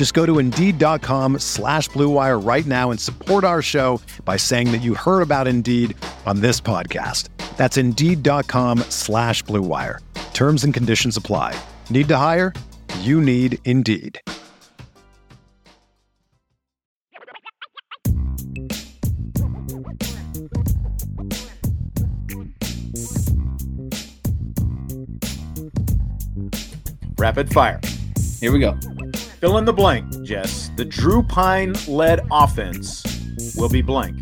Just go to Indeed.com slash BlueWire right now and support our show by saying that you heard about Indeed on this podcast. That's Indeed.com slash BlueWire. Terms and conditions apply. Need to hire? You need Indeed. Rapid fire. Here we go. Fill in the blank, Jess. The Drew Pyne led offense will be blank.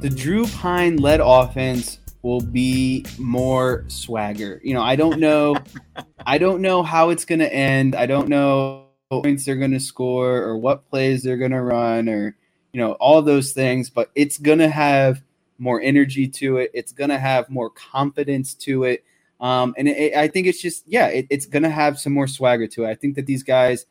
The Drew Pyne led offense will be more swagger. You know, I don't know I don't know how it's going to end. I don't know points they're going to score or what plays they're going to run or you know, all those things, but it's going to have more energy to it. It's going to have more confidence to it. Um, and it, I think it's just, yeah, it, it's going to have some more swagger to it. I think that these guys,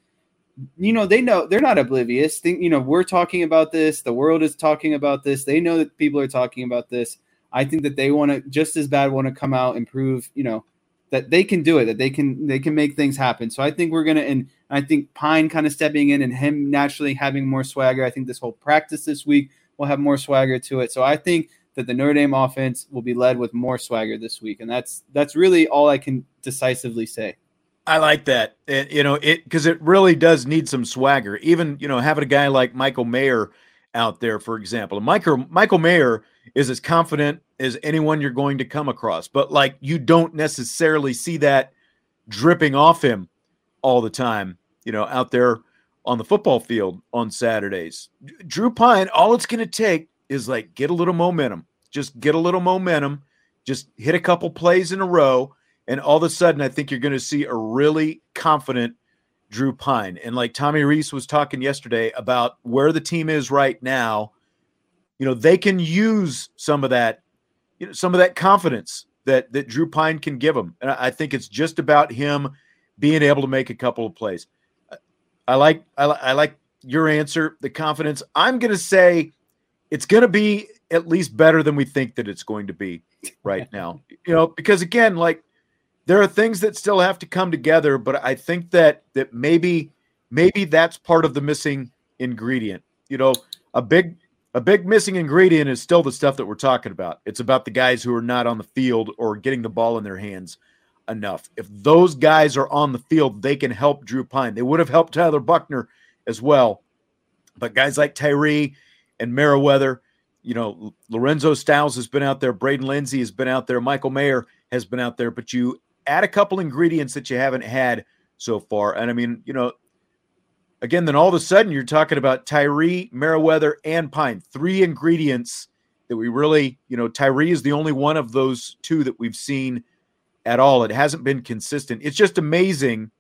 you know, they know they're not oblivious. Think, you know, we're talking about this. The world is talking about this. They know that people are talking about this. I think that they want to just as bad want to come out and prove, you know, that they can do it, that they can they can make things happen. So I think we're gonna and I think Pyne kind of stepping in and him naturally having more swagger. I think this whole practice this week will have more swagger to it. So I think that the Notre Dame offense will be led with more swagger this week, and that's that's really all I can decisively say. I like that. It, you know, it because it really does need some swagger. Even you know, having a guy like Michael Mayer out there, for example, Michael Michael Mayer is as confident as anyone you're going to come across, but like you don't necessarily see that dripping off him all the time. You know, out there on the football field on Saturdays. Drew Pyne. all it's going to take is like get a little momentum. Just get a little momentum. Just hit a couple plays in a row. And all of a sudden, I think you're going to see a really confident Drew Pyne. And like Tommy Rees was talking yesterday about where the team is right now, you know, they can use some of that, you know, some of that confidence that that Drew Pyne can give them. And I think it's just about him being able to make a couple of plays. I like I, I like your answer, the confidence. I'm going to say it's going to be at least better than we think that it's going to be right now. You know, because again, like there are things that still have to come together, but I think that that maybe maybe that's part of the missing ingredient. You know, a big a big missing ingredient is still the stuff that we're talking about. It's about the guys who are not on the field or getting the ball in their hands enough. If those guys are on the field, they can help Drew Pyne. They would have helped Tyler Buchner as well. But guys like Tyree and Merriweather. You know, Lorenzo Styles has been out there. Braden Lenzy has been out there. Michael Mayer has been out there. But you add a couple ingredients that you haven't had so far. And I mean, you know, again, then all of a sudden you're talking about Tyree, Merriweather, and Pyne, Three ingredients that we really, you know, Tyree is the only one of those two that we've seen at all. It hasn't been consistent. It's just amazing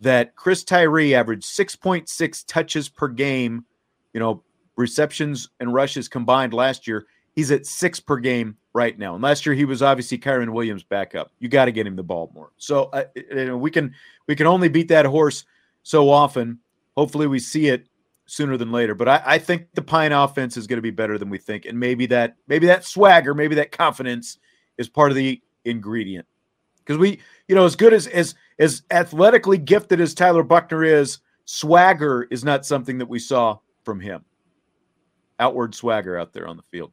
that Chris Tyree averaged 6.6 touches per game, you know, receptions and rushes combined last year. He's at six per game right now. And last year he was obviously Kyren Williams backup. You got to get him the ball more. So uh, you know, we can we can only beat that horse so often. Hopefully we see it sooner than later. But I, I think the Pyne offense is going to be better than we think, and maybe that maybe that swagger, maybe that confidence is part of the ingredient. Because we, you know, as good as as as athletically gifted as Tyler Buchner is, swagger is not something that we saw from him outward swagger out there on the field.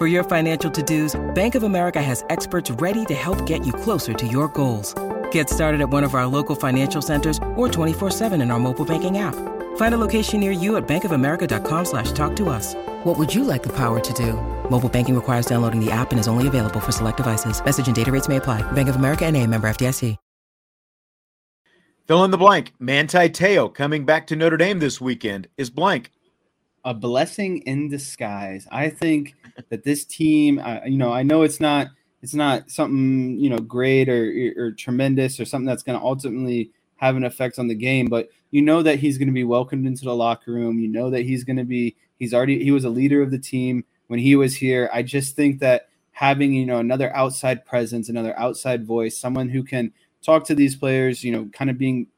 For your financial to-dos, Bank of America has experts ready to help get you closer to your goals. Get started at one of our local financial centers or 24-7 in our mobile banking app. Find a location near you at bankofamerica.com slash talk to us. What would you like the power to do? Mobile banking requires downloading the app and is only available for select devices. Message and data rates may apply. Bank of America and a member FDIC. Fill in the blank. Manti Te'o coming back to Notre Dame this weekend is blank. A blessing in disguise. I think that this team, uh, you know, I know it's not it's not something you know great or, or tremendous or something that's going to ultimately have an effect on the game, but you know that he's going to be welcomed into the locker room. You know that he's going to be he's already he was a leader of the team when he was here. I just think that having you know another outside presence, another outside voice, someone who can talk to these players, you know, kind of being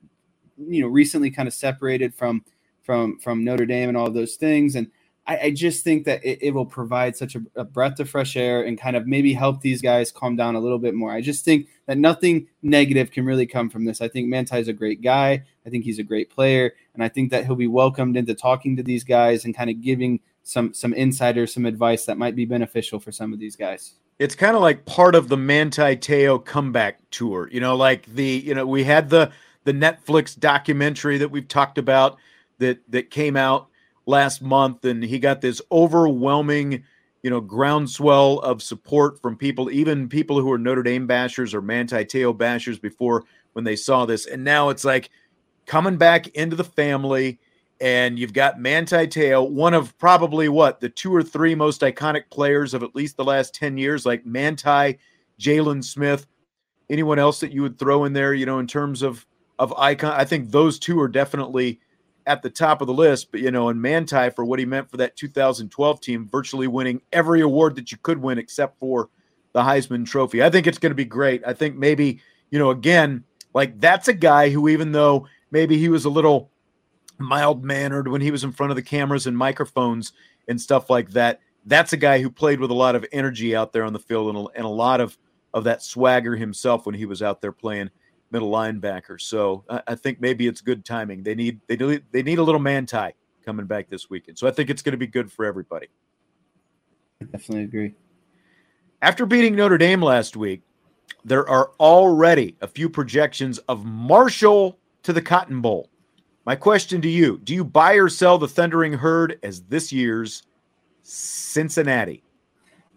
you know recently kind of separated from from from Notre Dame and all those things and I, I just think that it, it, will provide such a, a, breath of fresh air and kind of maybe help these guys calm down a little bit more. I just think that nothing negative can really come from this. I think Manti is a great guy. I think he's a great player, and I think that he'll be welcomed into talking to these guys and kind of giving some some insiders some advice that might be beneficial for some of these guys. It's kind of like part of the Manti Te'o comeback tour. You know, like the you know we had the the Netflix documentary that we've talked about that that came out last month, and he got this overwhelming, you know, groundswell of support from people, even people who are Notre Dame bashers or Manti Te'o bashers before when they saw this, and now it's like coming back into the family. And you've got Manti Te'o, one of probably what the two or three most iconic players of at least the last 10 years, like Manti, Jaylon Smith, anyone else that you would throw in there, you know, in terms of of icon. I think those two are definitely at the top of the list, but you know, and Manti for what he meant for that 2012 team, virtually winning every award that you could win except for the Heisman Trophy. I think it's going to be great. I think maybe, you know, again, like that's a guy who, even though maybe he was a little mild mannered when he was in front of the cameras and microphones and stuff like that, that's a guy who played with a lot of energy out there on the field and a, and a lot of, of that swagger himself when he was out there playing middle linebacker. So I, I think maybe it's good timing. They need they need they need a little Manti coming back this weekend. So I think it's going to be good for everybody. I definitely agree. After beating Notre Dame last week, there are already a few projections of Marshall to the Cotton Bowl. My question to you do you buy or sell the Thundering Herd as this year's Cincinnati?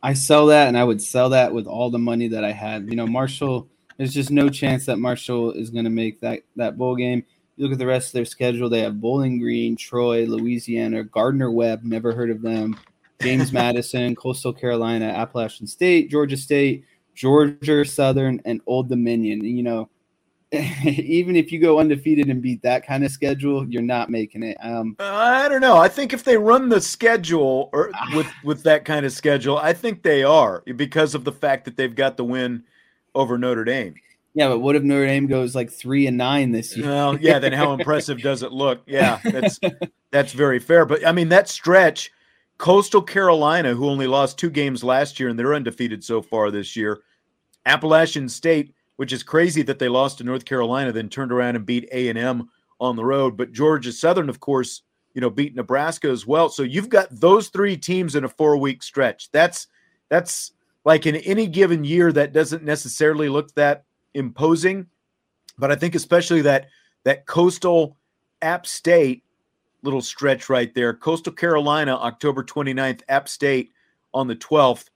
I sell that and I would sell that with all the money that I had. You know, Marshall there's just no chance that Marshall is going to make that that bowl game. You look at the rest of their schedule; they have Bowling Green, Troy, Louisiana, Gardner Webb. Never heard of them. James Madison, Coastal Carolina, Appalachian State, Georgia State, Georgia Southern, and Old Dominion. You know, even if you go undefeated and beat that kind of schedule, you're not making it. Um, I don't know. I think if they run the schedule or with with that kind of schedule, I think they are because of the fact that they've got the win over Notre Dame. Yeah, but what if Notre Dame goes like three and nine this year? Well, yeah, then how impressive does it look? Yeah, that's that's very fair. But I mean, that stretch, Coastal Carolina, who only lost two games last year and they're undefeated so far this year, Appalachian State, which is crazy that they lost to North Carolina, then turned around and beat A and M on the road. But Georgia Southern, of course, you know, beat Nebraska as well. So you've got those three teams in a four week stretch. That's that's like in any given year that doesn't necessarily look that imposing, But I think especially that that coastal App State little stretch right there. Coastal Carolina, October 29th, App State on the 12th.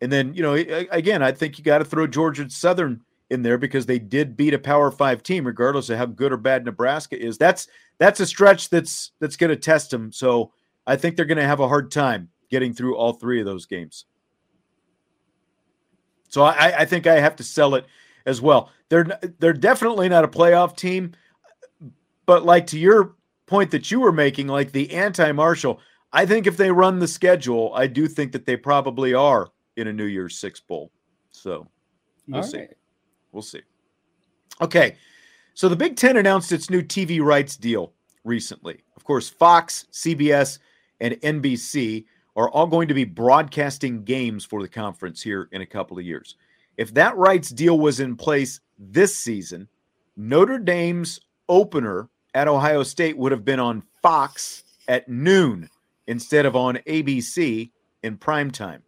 And then, you know, again, I think you got to throw Georgia Southern in there because they did beat a Power 5 team regardless of how good or bad Nebraska is. That's that's a stretch that's that's going to test them. So, I think they're going to have a hard time getting through all three of those games. So, I, I think I have to sell it as well. They're they're definitely not a playoff team, but like to your point that you were making, like the anti-Marshall, I think if they run the schedule, I do think that they probably are in a New Year's Six bowl. So we'll All see. Right. We'll see. Okay. So the Big Ten announced its new TV rights deal recently. Of course, Fox, CBS, and NBC are all going to be broadcasting games for the conference here in a couple of years. If that rights deal was in place this season, Notre Dame's opener at Ohio State would have been on Fox at noon instead of on ABC in prime time.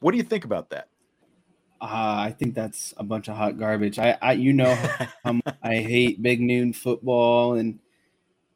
What do you think about that? Uh, I think that's a bunch of hot garbage. I, I you know, I hate big noon football, and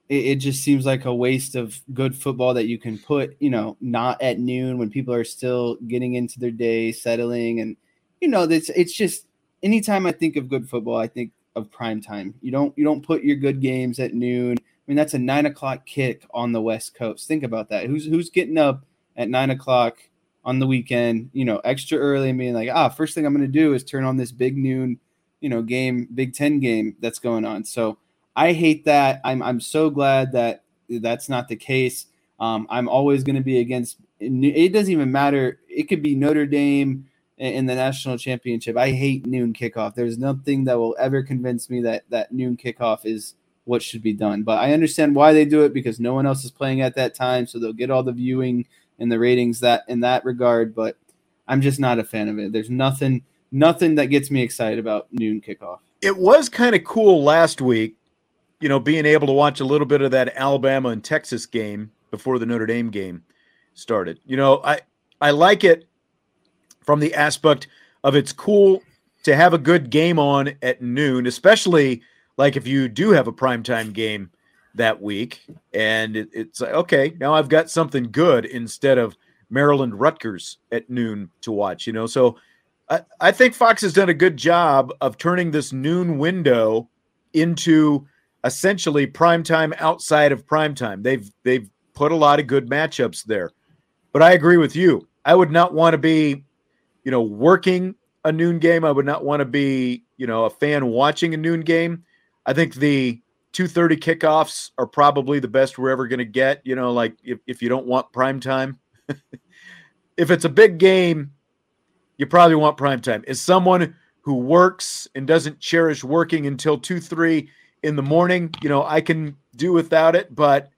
it, it, just seems like a waste of good football that you can put, you know, not at noon when people are still getting into their day, settling, and you know, that's it's just anytime I think of good football, I think of prime time. You don't you don't put your good games at noon. I mean, that's a nine o'clock kick on the West Coast. Think about that. Who's who's getting up at nine o'clock on the weekend? You know, extra early and being like, ah, first thing I'm going to do is turn on this big noon, you know, game, Big Ten game that's going on. So I hate that. I'm I'm so glad that that's not the case. Um, I'm always going to be against. It doesn't even matter. It could be Notre Dame in the national championship. I hate noon kickoff. There's nothing that will ever convince me that that noon kickoff is what should be done. But I understand why they do it because no one else is playing at that time, so they'll get all the viewing and the ratings that in that regard. But I'm just not a fan of it. There's nothing nothing that gets me excited about noon kickoff. It was kind of cool last week, you know, being able to watch a little bit of that Alabama and Texas game before the Notre Dame game started. You know, I I like it from the aspect of it's cool to have a good game on at noon, especially like if you do have a primetime game that week and it, it's like, okay, now I've got something good instead of Maryland Rutgers at noon to watch, you know. So I, I think Fox has done a good job of turning this noon window into essentially primetime outside of primetime. They've they've put a lot of good matchups there. But I agree with you. I would not want to be you know, working a noon game. I would not want to be, you know, a fan watching a noon game. I think the 2:30 kickoffs are probably the best we're ever going to get. You know, like if, if you don't want prime time, if it's a big game, you probably want prime time. As someone who works and doesn't cherish working until two, three in the morning, you know, I can do without it. But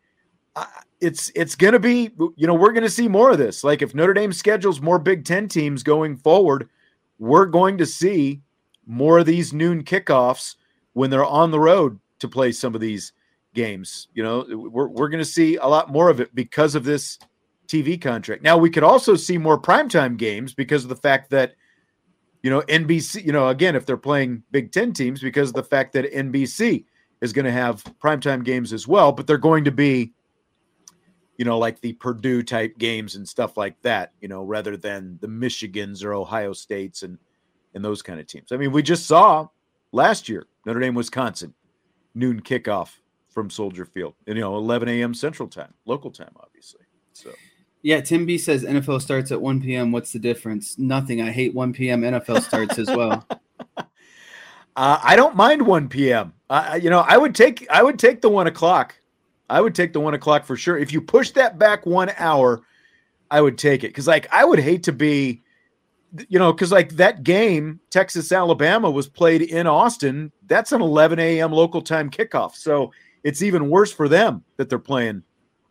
it's it's going to be you know we're going to see more of this like if notre dame schedules more big ten teams going forward we're going to see more of these noon kickoffs when they're on the road to play some of these games you know we're, we're going to see a lot more of it because of this tv contract now we could also see more primetime games because of the fact that you know nbc you know again if they're playing big ten teams because of the fact that nbc is going to have primetime games as well but they're going to be you know, like the Purdue type games and stuff like that, you know, rather than the Michigans or Ohio States and and those kind of teams. I mean, we just saw last year Notre Dame, Wisconsin, noon kickoff from Soldier Field, and you know, 11 a.m. Central Time, local time, obviously. So. Yeah, Tim B says NFL starts at 1 p.m. What's the difference? Nothing. I hate 1 p.m. NFL starts as well. uh, I don't mind 1 p.m. You know, I would take I would take the one o'clock I would take the one o'clock for sure. If you push that back one hour, I would take it because, like, I would hate to be, you know, because like that game, Texas Alabama was played in Austin. That's an 11 a.m. local time kickoff, so it's even worse for them that they're playing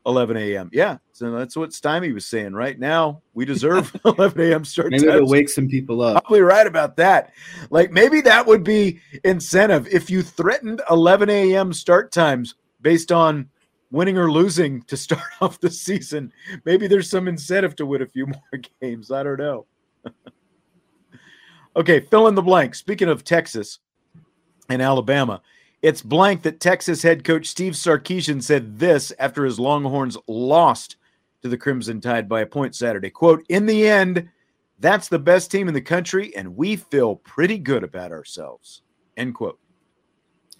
11 a.m. Yeah, so that's what Stymie was saying. Right now, we deserve 11 a.m. start. Maybe it'll wake some people up. Probably right about that. Like maybe that would be incentive if you threatened 11 a.m. start times based on winning or losing to start off the season. Maybe there's some incentive to win a few more games. I don't know. okay, fill in the blank. Speaking of Texas, and Alabama. It's blank that Texas head coach Steve Sarkisian said this after his Longhorns lost to the Crimson Tide by a point Saturday. Quote, in the end, that's the best team in the country, and we feel pretty good about ourselves. End quote.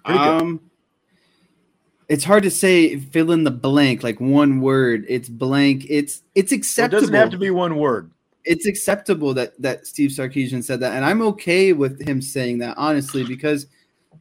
Um, it's hard to say fill in the blank, like one word. It's blank. It's it's acceptable. It doesn't have to be one word. It's acceptable that that Steve Sarkisian said that, and I'm okay with him saying that, honestly, because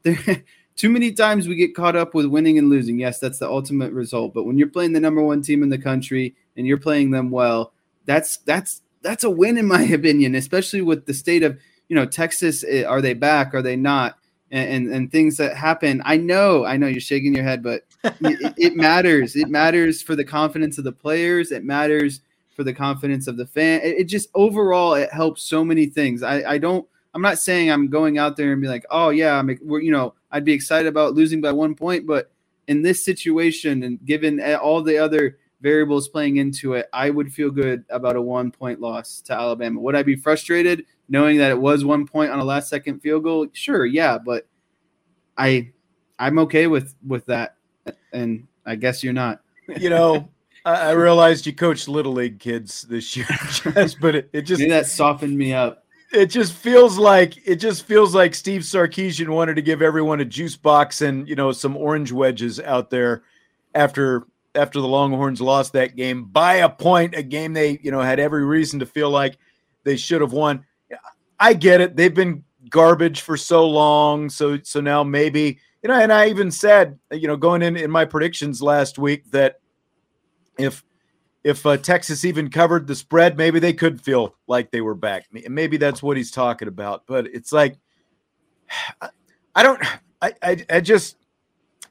there too many times we get caught up with winning and losing. Yes, that's the ultimate result. But when you're playing the number one team in the country and you're playing them well, that's that's that's a win in my opinion, especially with the state of you know Texas. Eh, are they back? Are they not? And and, and things that happen. I know, I know you're shaking your head, but it, it matters. It matters for the confidence of the players. It matters for the confidence of the fan. It, it just overall it helps so many things. I I don't. I'm not saying I'm going out there and be like, oh yeah, I'm we're you know I'd be excited about losing by one point. But in this situation, and given all the other variables playing into it, I would feel good about a one point loss to Alabama. Would I be frustrated knowing that it was one point on a last second field goal? Sure, yeah, but I I'm okay with with that, and I guess you're not. You know. I realized you coached little league kids this year, but it, it just Maybe that softened me up it just feels like it just feels like Steve Sarkisian wanted to give everyone a juice box and you know some orange wedges out there after after the Longhorns lost that game by a point, a game they you know had every reason to feel like they should have won. I get it; they've been garbage for so long, so so now maybe you know. And I even said you know going in in my predictions last week that if if uh, Texas even covered the spread, maybe they could feel like they were back. Maybe that's what he's talking about. But it's like, I don't, I, I, I just,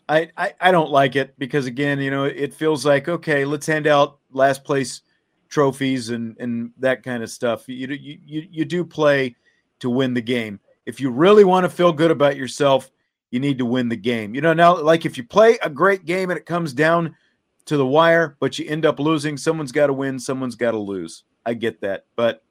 I, I, I don't like it because again, you know, it feels like okay, let's hand out last place trophies and and that kind of stuff. You you you, you do play to win the game. If you really want to feel good about yourself, you need to win the game. You know, now like if you play a great game and it comes down to the wire, but you end up losing. Someone's got to win, someone's got to lose. I get that. But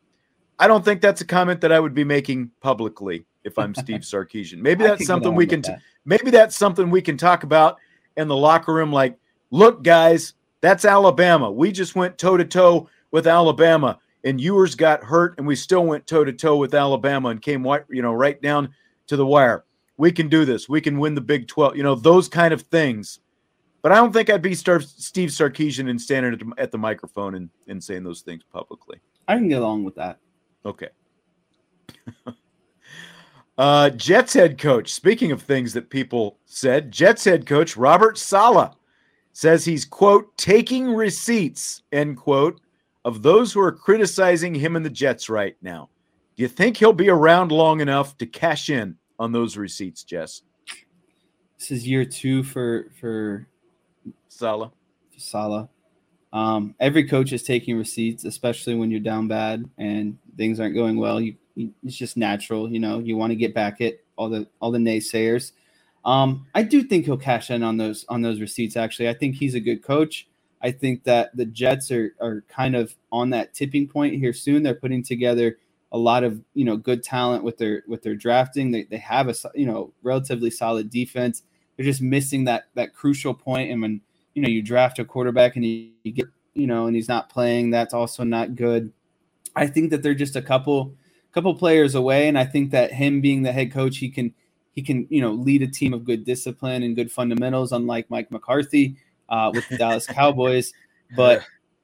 I don't think that's a comment that I would be making publicly if I'm Steve Sarkisian. Maybe that's something we can t- that. maybe that's something we can talk about in the locker room like, look guys, that's Alabama. We just went toe to toe with Alabama and Ewers got hurt and we still went toe to toe with Alabama and came white, you know right down to the wire. We can do this. We can win the Big 12. You know, those kind of things but I don't think I'd be Steve Sarkisian and standing at the, at the microphone and, and saying those things publicly. I can get along with that. Okay. uh, Jets head coach. Speaking of things that people said, Jets head coach Robert Saleh says he's quote taking receipts end quote of those who are criticizing him and the Jets right now. Do you think he'll be around long enough to cash in on those receipts, Jess? This is year two for for Saleh. Saleh. Um, every coach is taking receipts, especially when you're down bad and things aren't going well. You, you it's just natural, you know. You want to get back at all the all the naysayers. Um, I do think he'll cash in on those on those receipts. Actually, I think he's a good coach. I think that the Jets are are kind of on that tipping point here soon. They're putting together a lot of you know good talent with their with their drafting. They they have a you know relatively solid defense. They're just missing that that crucial point, and when you know you draft a quarterback and you, you get you know and he's not playing that's also not good. I think that they're just a couple couple players away. And i think that him being the head coach he can he can you know lead a team of good discipline and good fundamentals unlike mike mccarthy uh, with the dallas cowboys. But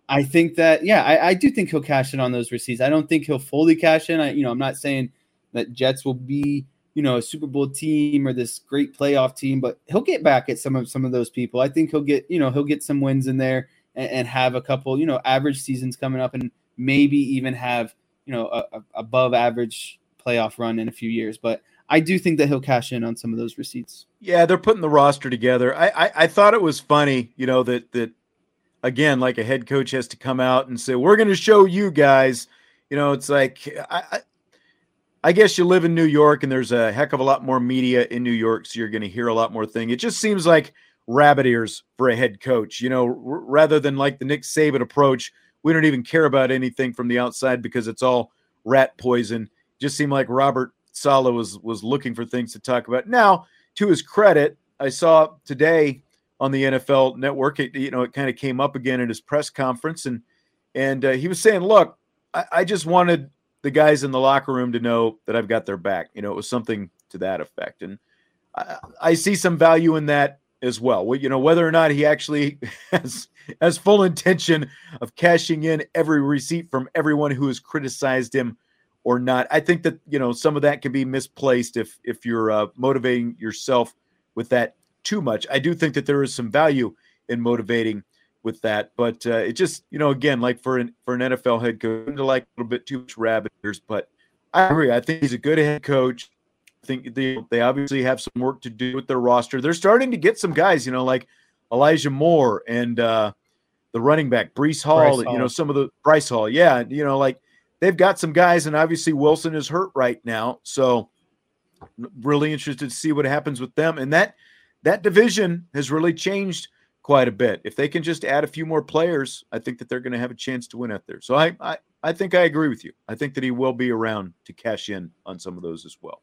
i think that yeah I, I do think he'll cash in on those receipts. I don't think he'll fully cash in. I you know i'm not saying that jets will be you know a Super Bowl team or this great playoff team, but he'll get back at some of some of those people. I think he'll get you know he'll get some wins in there and, and have a couple you know average seasons coming up, and maybe even have you know a, a above average playoff run in a few years. But I do think that he'll cash in on some of those receipts. Yeah, they're putting the roster together. I I, I thought it was funny, you know that that again like a head coach has to come out and say we're going to show you guys. You know, it's like I, I guess you live in New York and there's a heck of a lot more media in New York, so you're going to hear a lot more thing. It just seems like rabbit ears for a head coach, you know, r- rather than like the Nick Saban approach. We don't even care about anything from the outside because it's all rat poison. Just seemed like Robert Saleh was was looking for things to talk about. Now, to his credit, I saw today on the NFL Network, it, you know, it kind of came up again in his press conference, and and uh, he was saying, "Look, I, I just wanted the guys in the locker room to know that I've got their back." You know, it was something to that effect, and I, I see some value in that as well. well. You know, whether or not he actually has has full intention of cashing in every receipt from everyone who has criticized him or not. I think that you know some of that can be misplaced if if you're uh, motivating yourself with that too much. I do think that there is some value in motivating with that, but uh, it just you know again like for an for an NFL head coach, to like a little bit too much rabbit ears. But I agree. I think he's a good head coach. I think they they obviously have some work to do with their roster. They're starting to get some guys, you know, like Elijah Moore and uh, the running back Breece Hall. Hall. You know, some of the Bryce Hall. Yeah, you know, like they've got some guys, and obviously Wilson is hurt right now, so really interested to see what happens with them. And that that division has really changed quite a bit. If they can just add a few more players, I think that they're going to have a chance to win out there. So I, I, I think I agree with you. I think that he will be around to cash in on some of those as well.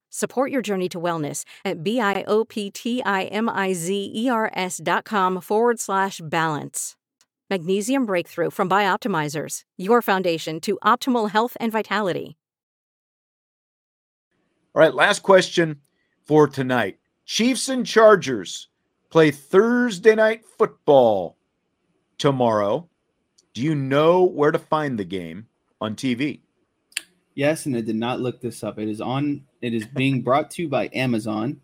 Support your journey to wellness at B-I-O-P-T-I-M-I-Z-E-R-S dot com forward slash balance. Magnesium Breakthrough from Bioptimizers, your foundation to optimal health and vitality. All right, last question for tonight. Chiefs and Chargers play Thursday night football tomorrow. Do you know where to find the game on TV? Yes, and I did not look this up. It is on. It is being brought to you by Amazon.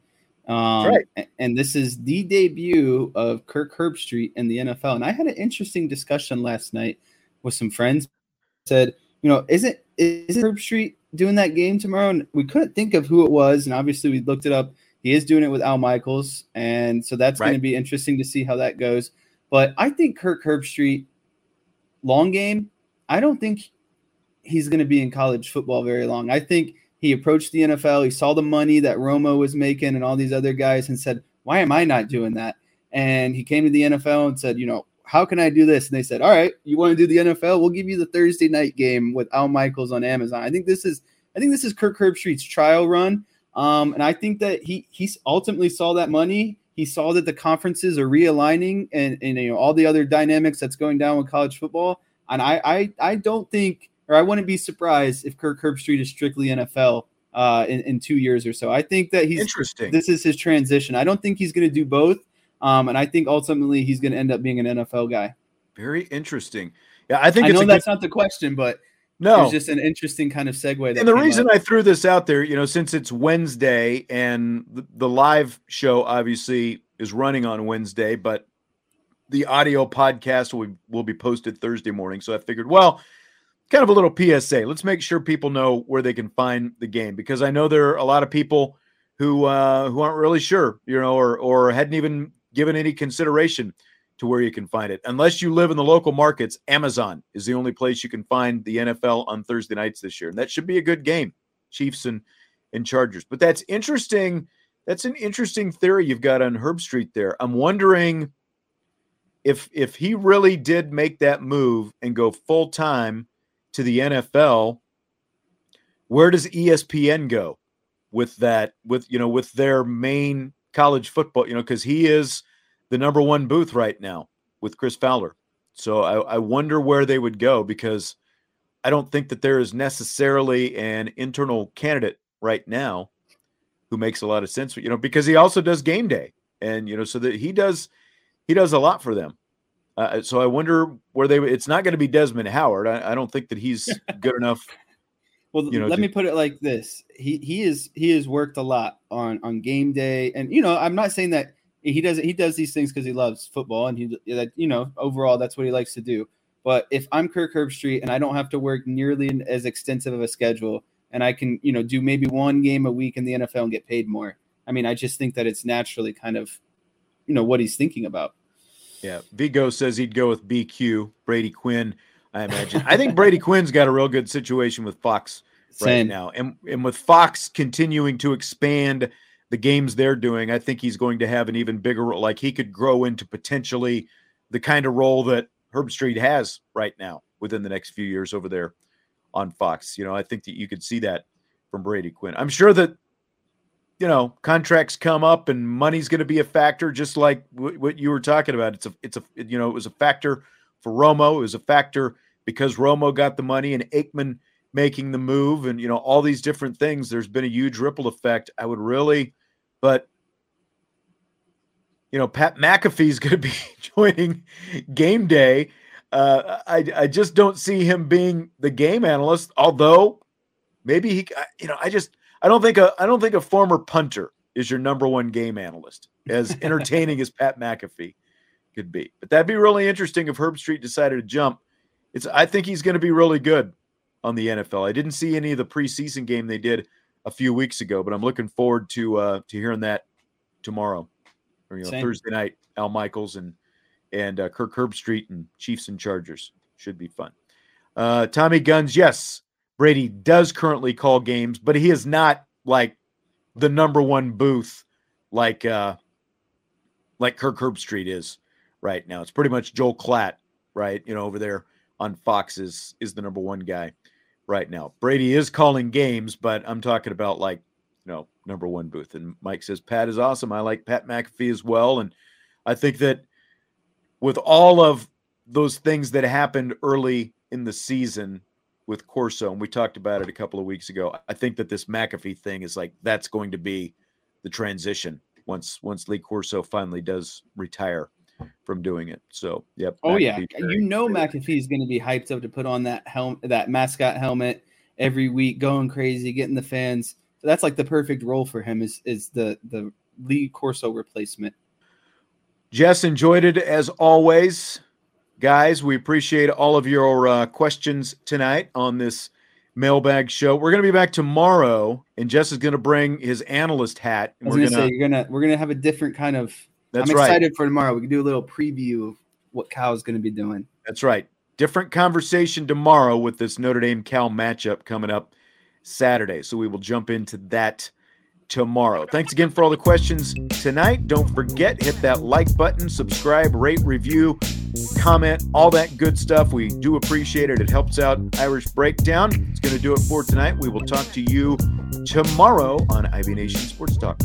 Um, right. And this is the debut of Kirk Herbstreit in the NFL. And I had an interesting discussion last night with some friends. Said, you know, isn't is Herbstreit doing that game tomorrow? And we couldn't think of who it was. And obviously, we looked it up. He is doing it with Al Michaels, and so that's right. going to be interesting to see how that goes. But I think Kirk Herbstreit, long game. I don't think he's going to be in college football very long. I think he approached the NFL, he saw the money that Romo was making and all these other guys and said, Why am I not doing that? And he came to the NFL and said, You know, how can I do this? And they said, All right, you want to do the NFL? We'll give you the Thursday night game with Al Michaels on Amazon. I think this is I think this is Kirk Herbstreit's trial run. Um, and I think that he he ultimately saw that money. He saw that the conferences are realigning and, and you know all the other dynamics that's going down with college football. And I I, I don't think or I wouldn't be surprised if Kirk Herbstreit is strictly NFL uh, in, in two years or so. I think that he's interesting. This is his transition. I don't think he's going to do both, um, and I think ultimately he's going to end up being an NFL guy. Very interesting. Yeah, I think I know that's good... not the question, but no, it's just an interesting kind of segue. and the reason up. I threw this out there, you know, since it's Wednesday and the, the live show obviously is running on Wednesday, but the audio podcast will, will be posted Thursday morning. So I figured, well, kind of a little PSA. Let's make sure people know where they can find the game because I know there are a lot of people who uh, who aren't really sure, you know, or or hadn't even given any consideration to where you can find it. Unless you live in the local markets, Amazon is the only place you can find the NFL on Thursday nights this year, and that should be a good game, Chiefs and and Chargers. But that's interesting. That's an interesting theory you've got on Herbstreit there. I'm wondering if if he really did make that move and go full time to the NFL, where does ESPN go with that? With you know, with their main college football, you know, because he is the number one booth right now with Chris Fowler. So I, I wonder where they would go because I don't think that there is necessarily an internal candidate right now who makes a lot of sense. You know, because he also does game day, and you know, so that he does he does a lot for them. Uh, so I wonder where they. It's not going to be Desmond Howard. I, I, don't think that he's good enough. well, you know, let to, me put it like this: he he is he has worked a lot on on game day, and you know, I'm not saying that he does he does these things because he loves football, and he that you know overall that's what he likes to do. But if I'm Kirk Herbstreit and I don't have to work nearly as extensive of a schedule, and I can you know do maybe one game a week in the NFL and get paid more, I mean, I just think that it's naturally kind of you know what he's thinking about. Yeah, Vigo says he'd go with BQ Brady Quinn. I imagine. I think Brady Quinn's got a real good situation with Fox right now, and and with Fox continuing to expand the games they're doing, I think he's going to have an even bigger role. Like he could grow into potentially the kind of role that Herbstreit has right now within the next few years over there on Fox. You know, I think that you could see that from Brady Quinn. I'm sure that you know contracts come up and money's going to be a factor just like w- what you were talking about. It's a it's a you know it was a factor for romo it was a factor because romo got the money and aikman making the move and you know all these different things there's been a huge ripple effect i would really but you know pat mcafee's going to be joining game day. Uh, I, I just don't see him being the game analyst although maybe he you know i just I don't think a I don't think a former punter is your number one game analyst, as entertaining as Pat McAfee could be. But that'd be really interesting if Herbstreit decided to jump. It's I think he's going to be really good on the NFL. I didn't see any of the preseason game they did a few weeks ago, but I'm looking forward to uh, to hearing that tomorrow or you know Same. Thursday night. Al Michaels and and uh, Kirk Herbstreit and Chiefs and Chargers should be fun. Uh, Tommy Guns, yes, Brady does currently call games, but he is not like the number one booth like uh like Kirk Herbstreit is right now. It's pretty much Joel Klatt, right? You know, over there on Fox is is the number one guy right now. Brady is calling games, but I'm talking about like, you know, number one booth. And Mike says Pat is awesome. I like Pat McAfee as well. And I think that with all of those things that happened early in the season, with Corso, and we talked about it a couple of weeks ago. I think that this McAfee thing is like that's going to be the transition once once Lee Corso finally does retire from doing it. So, yep. Oh McAfee yeah, you know McAfee is going to be hyped up to put on that helm that mascot helmet every week, going crazy, getting the fans. So that's like the perfect role for him. Is is the the Lee Corso replacement. Jess enjoyed it as always. Guys, we appreciate all of your uh, questions tonight on this mailbag show. We're going to be back tomorrow, and Jess is going to bring his analyst hat. I was going to say you're gonna we're gonna have a different kind of. That's I'm right. excited for tomorrow. We can do a little preview of what Cal is going to be doing. That's right. Different conversation tomorrow with this Notre Dame Cal matchup coming up Saturday. So we will jump into that tomorrow. Thanks again for all the questions tonight. Don't forget, hit that like button, subscribe, rate, review, comment, all that good stuff. We do appreciate it. It helps out Irish Breakdown. It's going to do it for tonight. We will talk to you tomorrow on IB Nation Sports Talk.